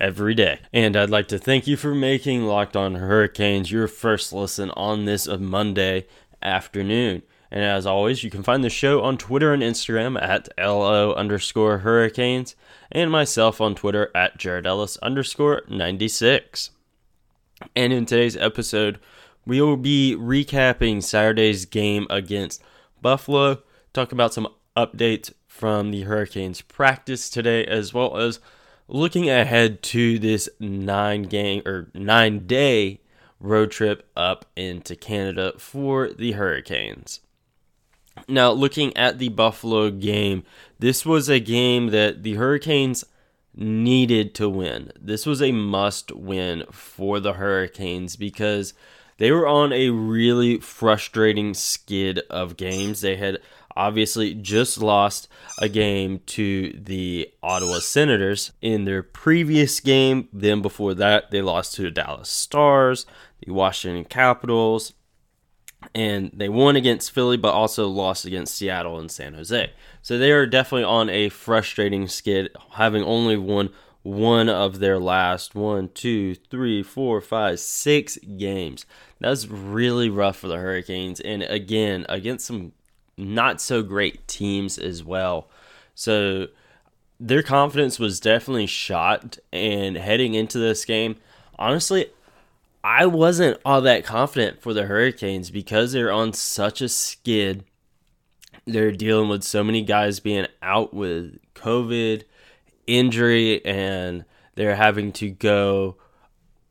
every day. And I'd like to thank you for making Locked On Hurricanes your first listen on this Monday afternoon. And as always, you can find the show on Twitter and Instagram at LO underscore Hurricanes, and myself on Twitter at Jared Ellis underscore 96. And in today's episode, we will be recapping Saturday's game against Buffalo, talk about some updates from the Hurricanes practice today, as well as looking ahead to this nine game or nine day road trip up into Canada for the Hurricanes. Now, looking at the Buffalo game, this was a game that the Hurricanes needed to win. This was a must win for the Hurricanes because they were on a really frustrating skid of games. They had obviously just lost a game to the Ottawa Senators in their previous game. Then before that, they lost to the Dallas Stars, the Washington Capitals, and they won against Philly, but also lost against Seattle and San Jose. So they are definitely on a frustrating skid, having only won one of their last one, two, three, four, five, six games. That's really rough for the Hurricanes. And again, against some not so great teams as well. So their confidence was definitely shot. And heading into this game, honestly, I wasn't all that confident for the Hurricanes because they're on such a skid. They're dealing with so many guys being out with COVID, injury, and they're having to go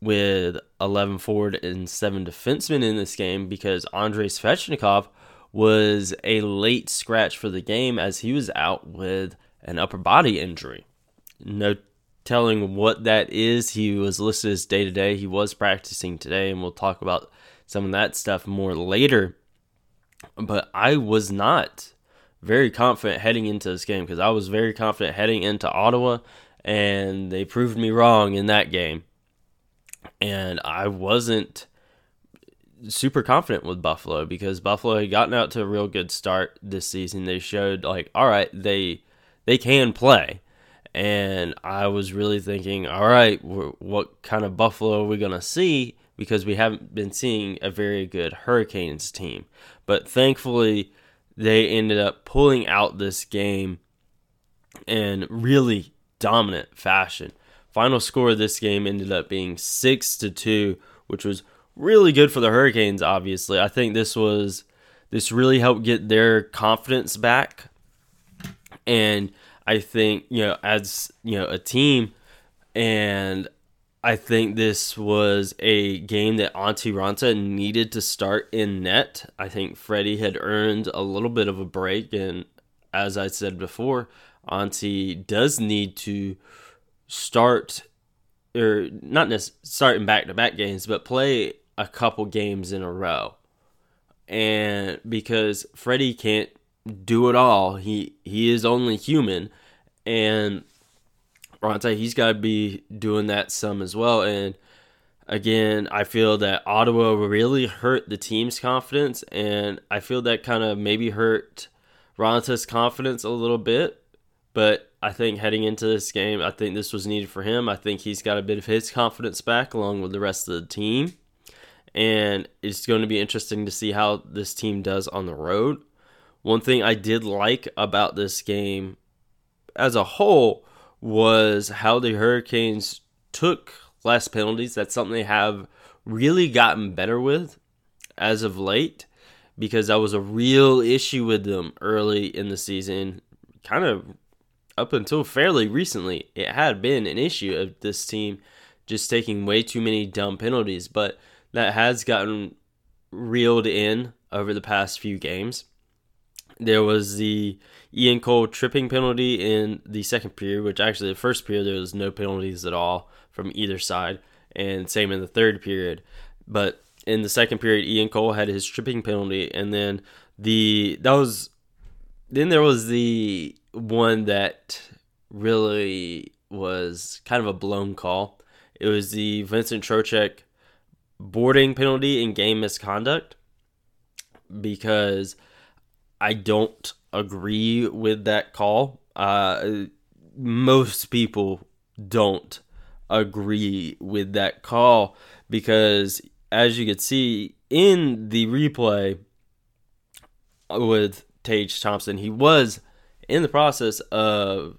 with 11 forward and 7 defensemen in this game because Andrei Svechnikov was a late scratch for the game as he was out with an upper body injury. No telling what that is. He was listed as day to day. He was practicing today, and we'll talk about some of that stuff more later. But I was not very confident heading into this game because I was very confident heading into Ottawa, and they proved me wrong in that game and I wasn't super confident with Buffalo because Buffalo had gotten out to a real good start this season. They showed like, all right, they they can play, and I was really thinking, all right, what kind of Buffalo are we gonna see? Because we haven't been seeing a very good Hurricanes team, but thankfully they ended up pulling out this game in really dominant fashion. Final score of this game ended up being 6 to 2, which was really good for the Hurricanes obviously. I think this was this really helped get their confidence back. And I think, you know, as, you know, a team and I think this was a game that Antti Raanta needed to start in net. I think Freddie had earned a little bit of a break and as I said before, Antti does need to start or not necessarily start in back to back games, but play a couple games in a row. And because Freddie can't do it all, he he is only human, and Raanta he's got to be doing that some as well. And again, I feel that Ottawa really hurt the team's confidence, and I feel that kind of maybe hurt Raanta's confidence a little bit. But I think heading into this game, I think this was needed for him. I think he's got a bit of his confidence back along with the rest of the team. And it's going to be interesting to see how this team does on the road. One thing I did like about this game as a whole was how the Hurricanes took less penalties. That's something they have really gotten better with as of late because that was a real issue with them early in the season. Kind of up until fairly recently, it had been an issue of this team just taking way too many dumb penalties, but that has gotten reeled in over the past few games. There was the Ian Cole tripping penalty in the second period, which actually the first period there was no penalties at all from either side, and same in the third period. But in the second period, Ian Cole had his tripping penalty, and then the that was then there was the one that really was kind of a blown call. It was the Vincent Trocheck boarding penalty in game misconduct because I don't agree with that call. Uh, most people don't agree with that call because, as you can see in the replay with Tage Thompson, he was in the process of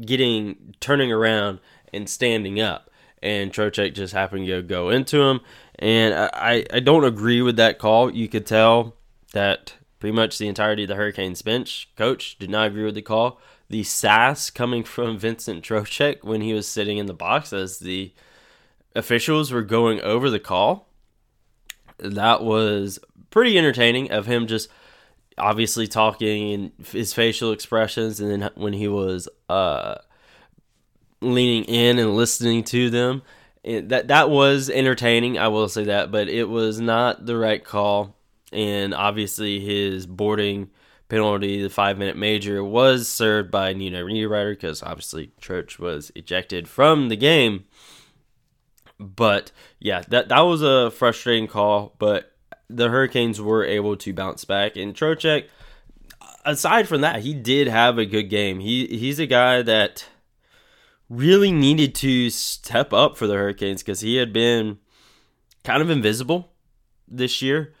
getting turning around and standing up, and Trocheck just happened to go into him. And I, I don't agree with that call. You could tell that pretty much the entirety of the Hurricanes bench coach did not agree with the call. The sass coming from Vincent Trocheck when he was sitting in the box as the officials were going over the call. That was pretty entertaining of him just obviously talking and his facial expressions and then when he was uh, leaning in and listening to them it, that that was entertaining i will say that but it was not the right call and obviously his boarding penalty the five minute major was served by Nino Niederreiter because obviously Troch was ejected from the game but yeah that that was a frustrating call but the Hurricanes were able to bounce back. And Trocheck, aside from that, he did have a good game. He he's a guy that really needed to step up for the Hurricanes because he had been kind of invisible this year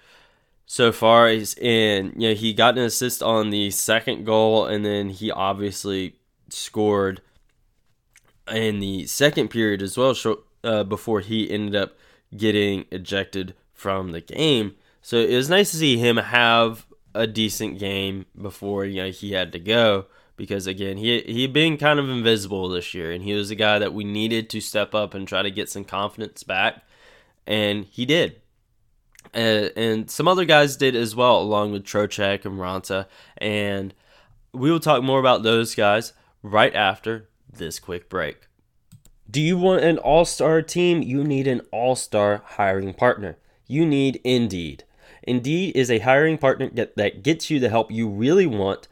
so far. He's in, you know, he got an assist on the second goal, and then he obviously scored in the second period as well. Uh, before he ended up getting ejected from the game. So it was nice to see him have a decent game before you know he had to go because again he he had been kind of invisible this year and he was a guy that we needed to step up and try to get some confidence back and he did. Uh, and some other guys did as well along with Trocheck and Raanta and we will talk more about those guys right after this quick break. Do you want an all-star team? You need an all-star hiring partner. You need Indeed. Indeed is a hiring partner that gets you the help you really want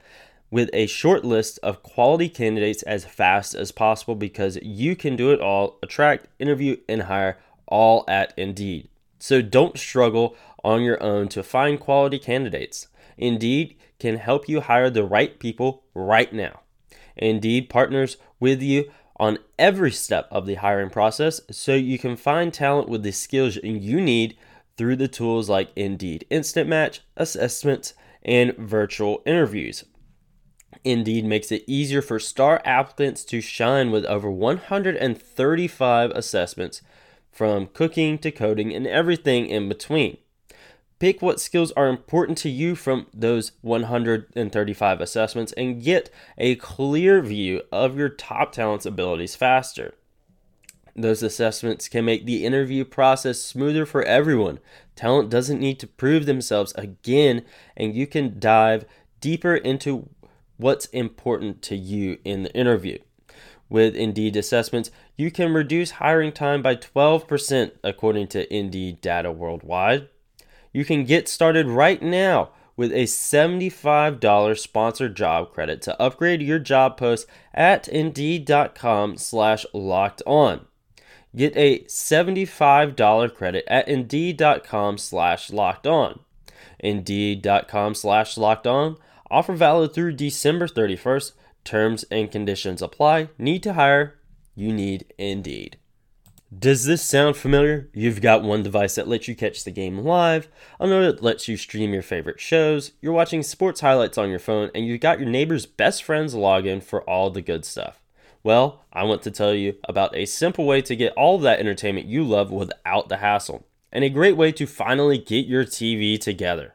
with a short list of quality candidates as fast as possible because you can do it all attract, interview, and hire all at Indeed. So don't struggle on your own to find quality candidates. Indeed can help you hire the right people right now. Indeed partners with you on every step of the hiring process so you can find talent with the skills you need through the tools like Indeed Instant Match, assessments, and virtual interviews. Indeed makes it easier for star applicants to shine with over 135 assessments from cooking to coding and everything in between. Pick what skills are important to you from those 135 assessments and get a clear view of your top talent's abilities faster. Those assessments can make the interview process smoother for everyone. Talent doesn't need to prove themselves again, and you can dive deeper into what's important to you in the interview. With Indeed assessments, you can reduce hiring time by 12% according to Indeed data worldwide. You can get started right now with a $75 sponsored job credit to upgrade your job post at indeed.com slash locked on. Get a $75 credit at Indeed.com slash locked on. Indeed.com slash locked on. Offer valid through December 31st. Terms and conditions apply. Need to hire? You need Indeed. Does this sound familiar? You've got one device that lets you catch the game live, another that lets you stream your favorite shows, you're watching sports highlights on your phone, and you've got your neighbor's best friend's login for all the good stuff. Well, I want to tell you about a simple way to get all that entertainment you love without the hassle, and a great way to finally get your TV together.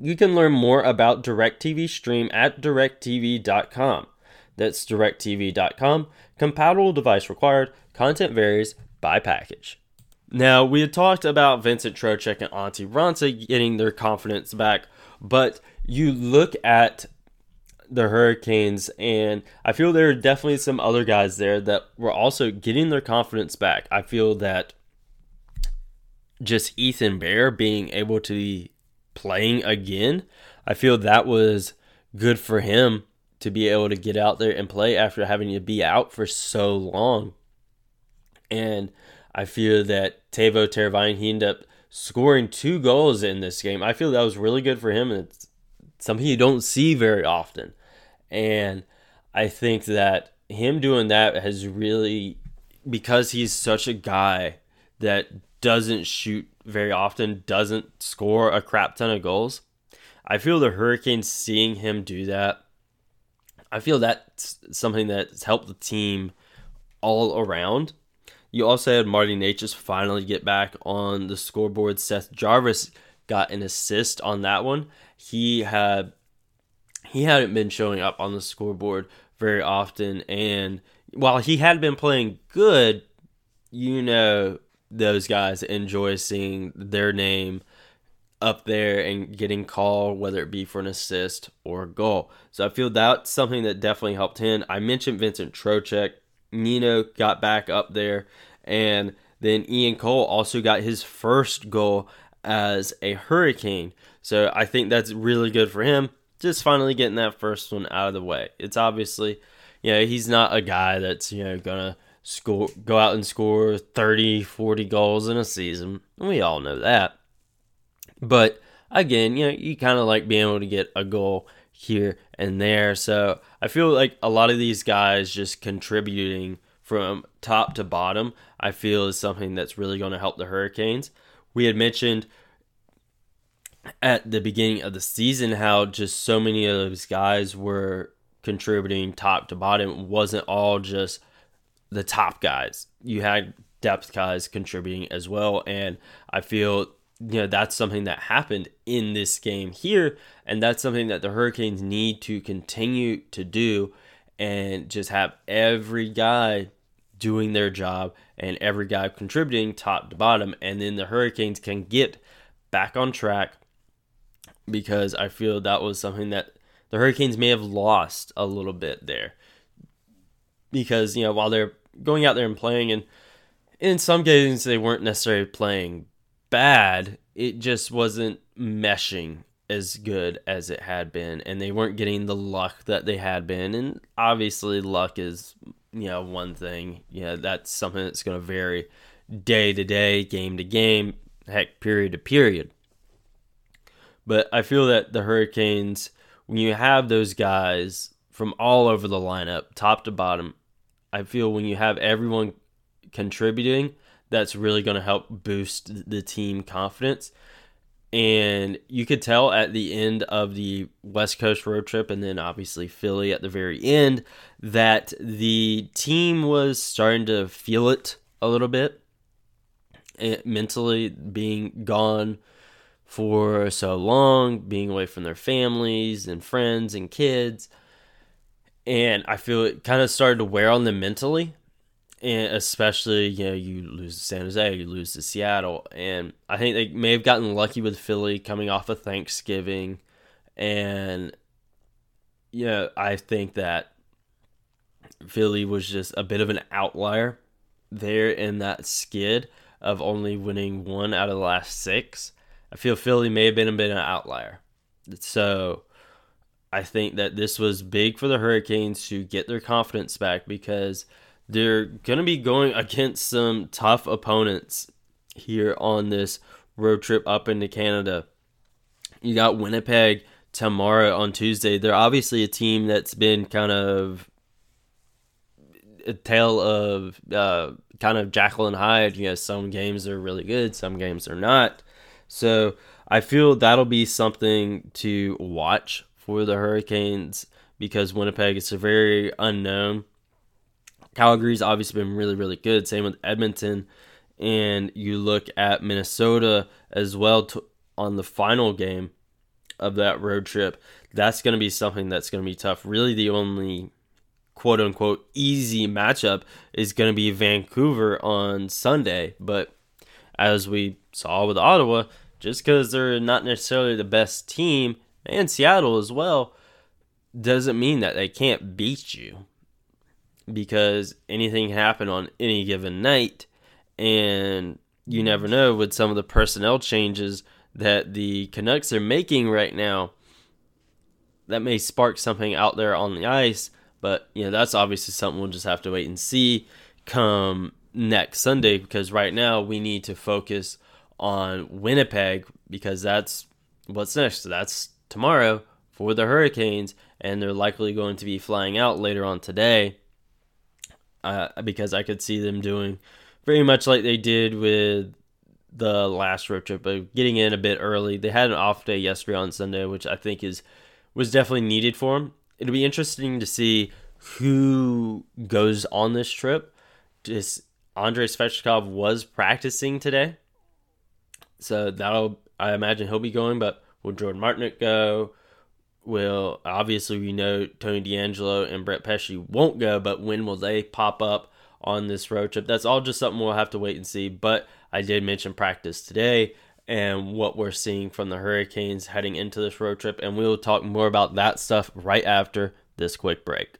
You can learn more about DirecTV Stream at directv.com. That's directv.com. Compatible device required. Content varies by package. Now, we had talked about Vincent Trocheck and Antti Raanta getting their confidence back, but you look at the Hurricanes, and I feel there are definitely some other guys there that were also getting their confidence back. I feel that just Ethan Bear being able to playing again, I feel that was good for him to be able to get out there and play after having to be out for so long. And I feel that Teuvo Teravainen, he ended up scoring two goals in this game. I feel that was really good for him, and it's something you don't see very often. And I think that him doing that has really, because he's such a guy that doesn't shoot very often, doesn't score a crap ton of goals. I feel the Hurricanes seeing him do that. I feel that's something that's helped the team all around. You also had Marty Necas finally get back on the scoreboard. Seth Jarvis got an assist on that one. He had he hadn't been showing up on the scoreboard very often, and while he had been playing good, you know those guys enjoy seeing their name up there and getting called, whether it be for an assist or a goal. So I feel that's something that definitely helped him. I mentioned Vincent Trocheck. Nino got back up there, and then Ian Cole also got his first goal as a Hurricane. So I think that's really good for him. Just finally getting that first one out of the way. It's obviously, you know, he's not a guy that's, you know, to score go out and score 30, 40 goals in a season. We all know that. But again, you know, you kind of like being able to get a goal here and there. So I feel like a lot of these guys just contributing from top to bottom, I feel is something that's really going to help the Hurricanes. We had mentioned at the beginning of the season how just so many of those guys were contributing top to bottom. It wasn't all just the top guys. You had depth guys contributing as well. And I feel you know that's something that happened in this game here and that's something that the hurricanes need to continue to do and just have every guy doing their job and every guy contributing top to bottom and then the hurricanes can get back on track because i feel that was something that the hurricanes may have lost a little bit there because you know while they're going out there and playing and in some games they weren't necessarily playing bad. It just wasn't meshing as good as it had been, and they weren't getting the luck that they had been. And obviously, luck is you know one thing. You know that's something that's going to vary day to day, game to game, heck, period to period. But I feel that the Hurricanes, when you have those guys from all over the lineup, top to bottom, I feel when you have everyone contributing, that's really going to help boost the team confidence. And you could tell at the end of the West Coast road trip, and then obviously Philly at the very end, that the team was starting to feel it a little bit. It, eh, mentally being gone for so long, being away from their families and friends and kids. And I feel it kind of started to wear on them mentally and especially you know you lose to San Jose, you lose to Seattle, and I think they may have gotten lucky with Philly coming off of Thanksgiving, and you know I think that Philly was just a bit of an outlier there in that skid of only winning one out of the last six. I feel Philly may have been a bit of an outlier, so. I think that this was big for the Hurricanes to get their confidence back because they're going to be going against some tough opponents here on this road trip up into Canada. You got Winnipeg tomorrow on Tuesday. They're obviously a team that's been kind of a tale of uh, kind of Jekyll and Hyde. You know, some games are really good, some games are not. So I feel that'll be something to watch for the Hurricanes because Winnipeg is a very unknown Calgary's obviously been really, really good. Same with Edmonton. And you look at Minnesota as well to, on the final game of that road trip. That's going to be something that's going to be tough. Really, the only quote unquote easy matchup is going to be Vancouver on Sunday. But as we saw with Ottawa, just because they're not necessarily the best team, and Seattle as well, doesn't mean that they can't beat you. Because anything can happen on any given night, and you never know with some of the personnel changes that the Canucks are making right now. That may spark something out there on the ice, but you know that's obviously something we'll just have to wait and see come next Sunday because right now we need to focus on Winnipeg because that's what's next. That's tomorrow for the Hurricanes, and they're likely going to be flying out later on today uh, because I could see them doing very much like they did with the last road trip, but getting in a bit early. They had an off day yesterday on Sunday, which I think is was definitely needed for them. It'll be interesting to see who goes on this trip. Just Andrei Svechnikov was practicing today, so that'll I imagine he'll be going. But will Jordan Martinook go? Will obviously we know Tony DeAngelo and Brett Pesce won't go, but when will they pop up on this road trip? That's all just something we'll have to wait and see. But I did mention practice today and what we're seeing from the Hurricanes heading into this road trip, and we will talk more about that stuff right after this quick break.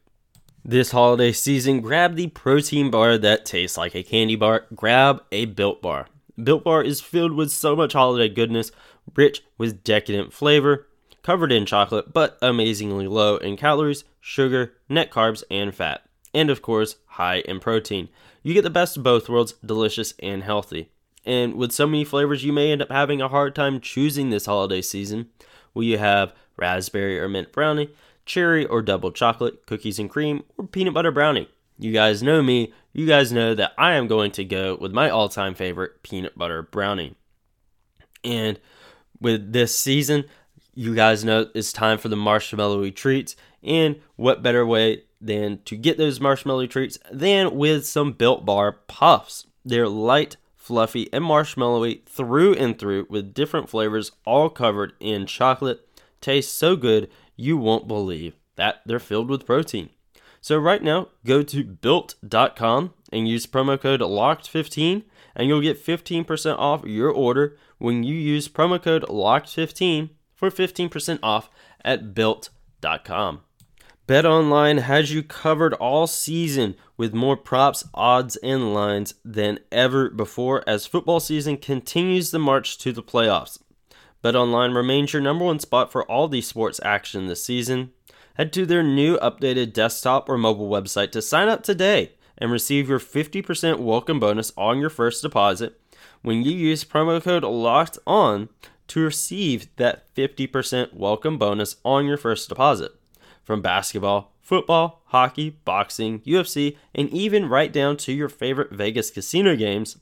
This holiday season, grab the protein bar that tastes like a candy bar. Grab a Built Bar. Built Bar is filled with so much holiday goodness, rich with decadent flavor, covered in chocolate, but amazingly low in calories, sugar, net carbs, and fat. And of course, high in protein. You get the best of both worlds, delicious and healthy. And with so many flavors, you may end up having a hard time choosing this holiday season. Will you have raspberry or mint brownie, cherry or double chocolate, cookies and cream, or peanut butter brownie? You guys know me. You guys know that I am going to go with my all time favorite peanut butter brownie. And with this season, you guys know it's time for the marshmallowy treats. And what better way than to get those marshmallow treats than with some Built Bar Puffs? They're light, fluffy, and marshmallowy through and through with different flavors all covered in chocolate. Taste so good you won't believe that they're filled with protein. So right now, go to built.com and use promo code LOCKED15 and you'll get 15% off your order when you use promo code LOCKED15 for 15% off at built.com. BetOnline has you covered all season with more props, odds, and lines than ever before as football season continues the march to the playoffs. BetOnline remains your number one spot for all the sports action this season. Head to their new updated desktop or mobile website to sign up today and receive your 50% welcome bonus on your first deposit when you use promo code LOCKED ON to receive that 50% welcome bonus on your first deposit from basketball, football, hockey, boxing, UFC, and even right down to your favorite Vegas casino games.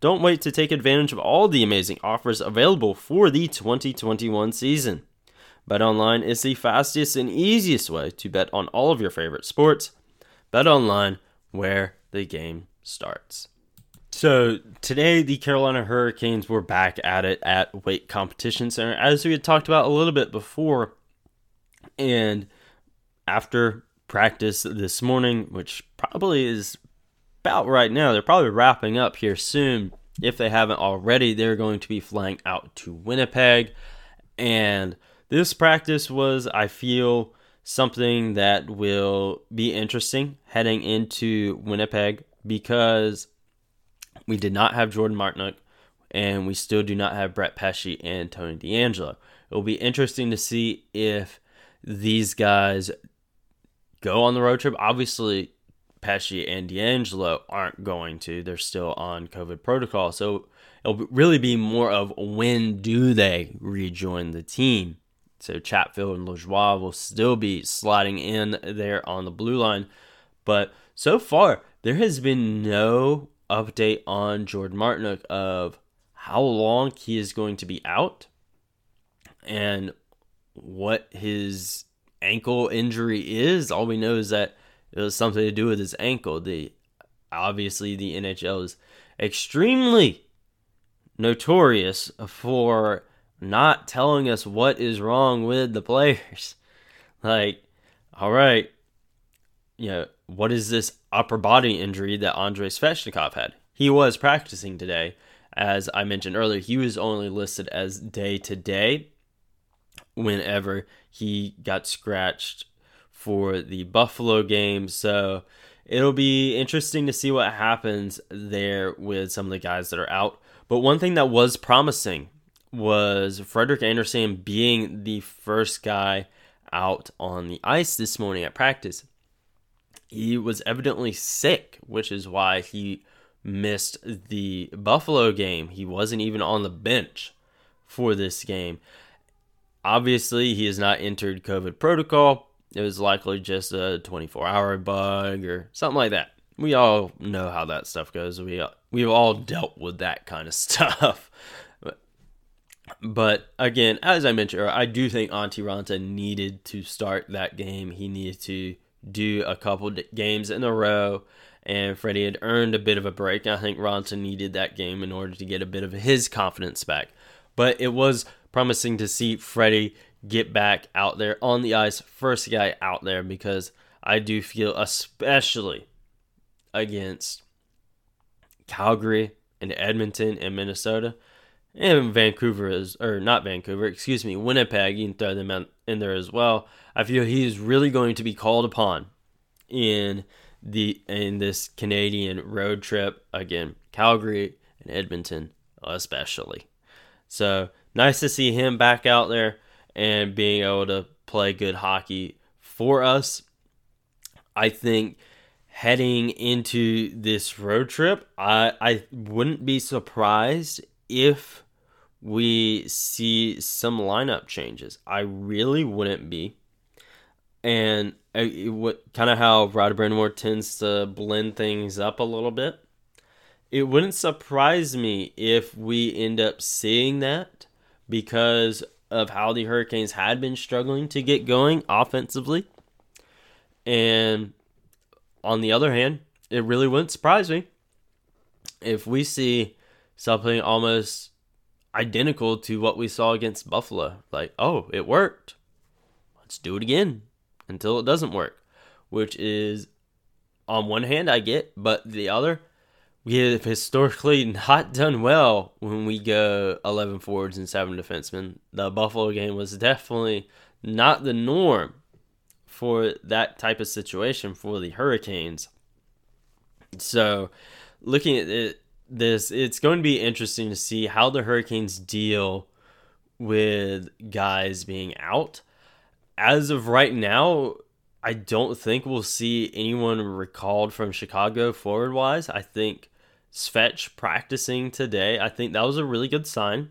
Don't wait to take advantage of all the amazing offers available for the 2021 season. BetOnline is the fastest and easiest way to bet on all of your favorite sports. BetOnline, where the game starts. So today, the Carolina Hurricanes were back at it at Wake Competition Center, as we had talked about a little bit before. And after practice this morning, which probably is about right now. They're probably wrapping up here soon. If they haven't already, they're going to be flying out to Winnipeg. And this practice was, I feel, something that will be interesting heading into Winnipeg because we did not have Jordan Martinook and we still do not have Brett Pesce and Tony DeAngelo. It will be interesting to see if these guys go on the road trip. Obviously, Pesce and DeAngelo aren't going to. They're still on COVID protocol. So it'll really be more of when do they rejoin the team. So Chatfield and Lajoie will still be sliding in there on the blue line. But so far, there has been no update on Jordan Martinook of how long he is going to be out and what his ankle injury is. All we know is that it was something to do with his ankle. The obviously the NHL is extremely notorious for not telling us what is wrong with the players. Like, all right, you know, what is this upper body injury that Andrei Svechnikov had? He was practicing today. As I mentioned earlier, he was only listed as day to day whenever he got scratched for the Buffalo game. So it'll be interesting to see what happens there with some of the guys that are out. But one thing that was promising was Frederik Andersen being the first guy out on the ice this morning at practice. He was evidently sick, which is why he missed the Buffalo game. He wasn't even on the bench for this game. Obviously, he has not entered COVID protocol. It was likely just a 24 hour bug or something like that. We all know how that stuff goes. We we've all dealt with that kind of stuff. But again, as I mentioned, I do think Antti Raanta needed to start that game. He needed to do a couple games in a row, and Freddie had earned a bit of a break. I think Raanta needed that game in order to get a bit of his confidence back. But it was promising to see Freddie get back out there on the ice, first guy out there, because I do feel, especially against Calgary and Edmonton and Minnesota, and Vancouver is or not Vancouver, excuse me, Winnipeg. You can throw them in there as well. I feel he's really going to be called upon in the in this Canadian road trip again, Calgary and Edmonton especially. So nice to see him back out there and being able to play good hockey for us. I think heading into this road trip, I I wouldn't be surprised if we see some lineup changes. I really wouldn't be. And what kind of how Rod Brind'Amour tends to blend things up a little bit. It wouldn't surprise me if we end up seeing that because of how the Hurricanes had been struggling to get going offensively. And on the other hand, it really wouldn't surprise me if we see something almost identical to what we saw against Buffalo. Like, oh, it worked. Let's do it again until it doesn't work, which is on one hand I get, but the other, we have historically not done well when we go 11 forwards and 7 defensemen. The Buffalo game was definitely not the norm for that type of situation for the Hurricanes. So, looking at it this it's going to be interesting to see how the Hurricanes deal with guys being out. As of right now, I don't think we'll see anyone recalled from Chicago forward wise. I think Svetch practicing today, I think that was a really good sign.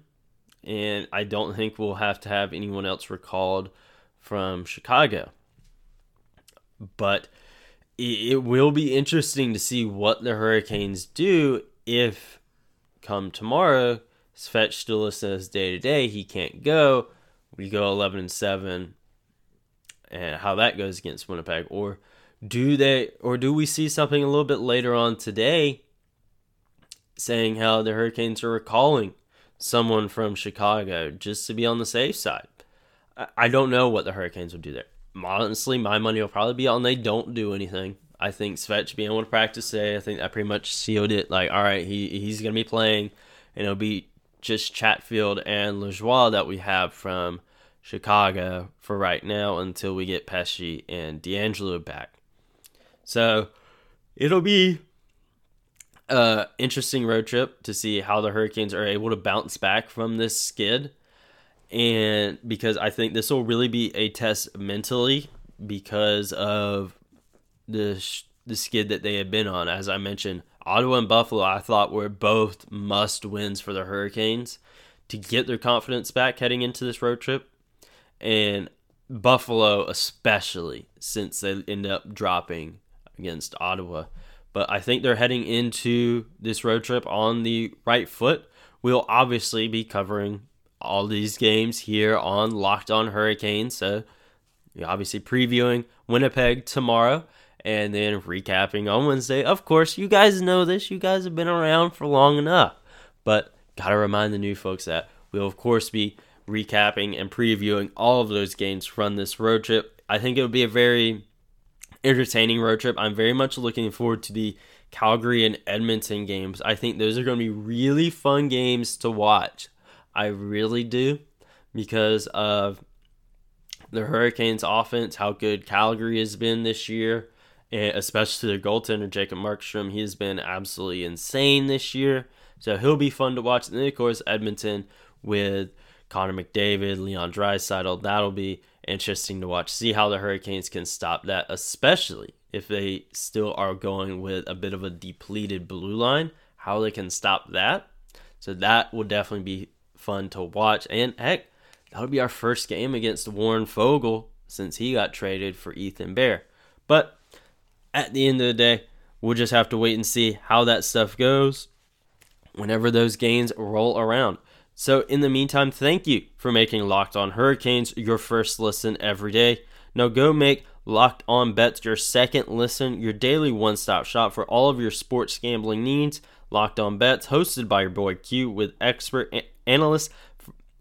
And I don't think we'll have to have anyone else recalled from Chicago. But it will be interesting to see what the Hurricanes do if come tomorrow, Svetch says day to day he can't go, we go 11 and 7, and how that goes against Winnipeg, or do they, or do we see something a little bit later on today saying how the Hurricanes are recalling someone from Chicago just to be on the safe side? I don't know what the Hurricanes would do there. Honestly, my money will probably be on they don't do anything. I think Svetch being able to practice today, I think that pretty much sealed it. Like, all right, he he's gonna be playing, and it'll be just Chatfield and Lajoie that we have from Chicago for right now until we get Pesce and DeAngelo back. So it'll be a interesting road trip to see how the Hurricanes are able to bounce back from this skid. And because I think this will really be a test mentally because of the the skid that they had been on. As I mentioned, Ottawa and Buffalo, I thought were both must wins for the Hurricanes to get their confidence back heading into this road trip, and Buffalo especially since they end up dropping against Ottawa. But I think they're heading into this road trip on the right foot. We'll obviously be covering all these games here on Locked On Hurricanes. So, obviously previewing Winnipeg tomorrow and then recapping on Wednesday. Of course, you guys know this. You guys have been around for long enough. But gotta remind the new folks that we'll, of course, be recapping and previewing all of those games from this road trip. I think it'll be a very entertaining road trip. I'm very much looking forward to the Calgary and Edmonton games. I think those are going to be really fun games to watch. I really do because of the Hurricanes offense, how good Calgary has been this year, especially their goaltender Jacob Markstrom. He has been absolutely insane this year. So he'll be fun to watch. And then of course Edmonton with Connor McDavid, Leon Draisaitl. That'll be interesting to watch. See how the Hurricanes can stop that, especially if they still are going with a bit of a depleted blue line. How they can stop that. So that will definitely be fun to watch. And heck, that'll be our first game against Warren Foegele since he got traded for Ethan Bear. But at the end of the day, we'll just have to wait and see how that stuff goes whenever those gains roll around. So, in the meantime, thank you for making Locked On Hurricanes your first listen every day. Now, go make Locked On Bets your second listen, your daily one stop shop for all of your sports gambling needs. Locked On Bets, hosted by your boy Q, with expert a- analysts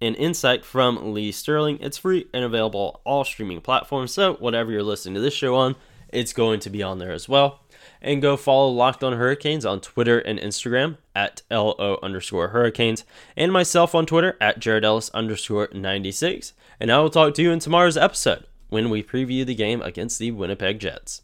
and insight from Lee Sterling. It's free and available on all streaming platforms. So, whatever you're listening to this show on, it's going to be on there as well. And go follow Locked On Hurricanes on Twitter and Instagram at LO underscore Hurricanes, and myself on Twitter at Jared Ellis underscore 96. And I will talk to you in tomorrow's episode when we preview the game against the Winnipeg Jets.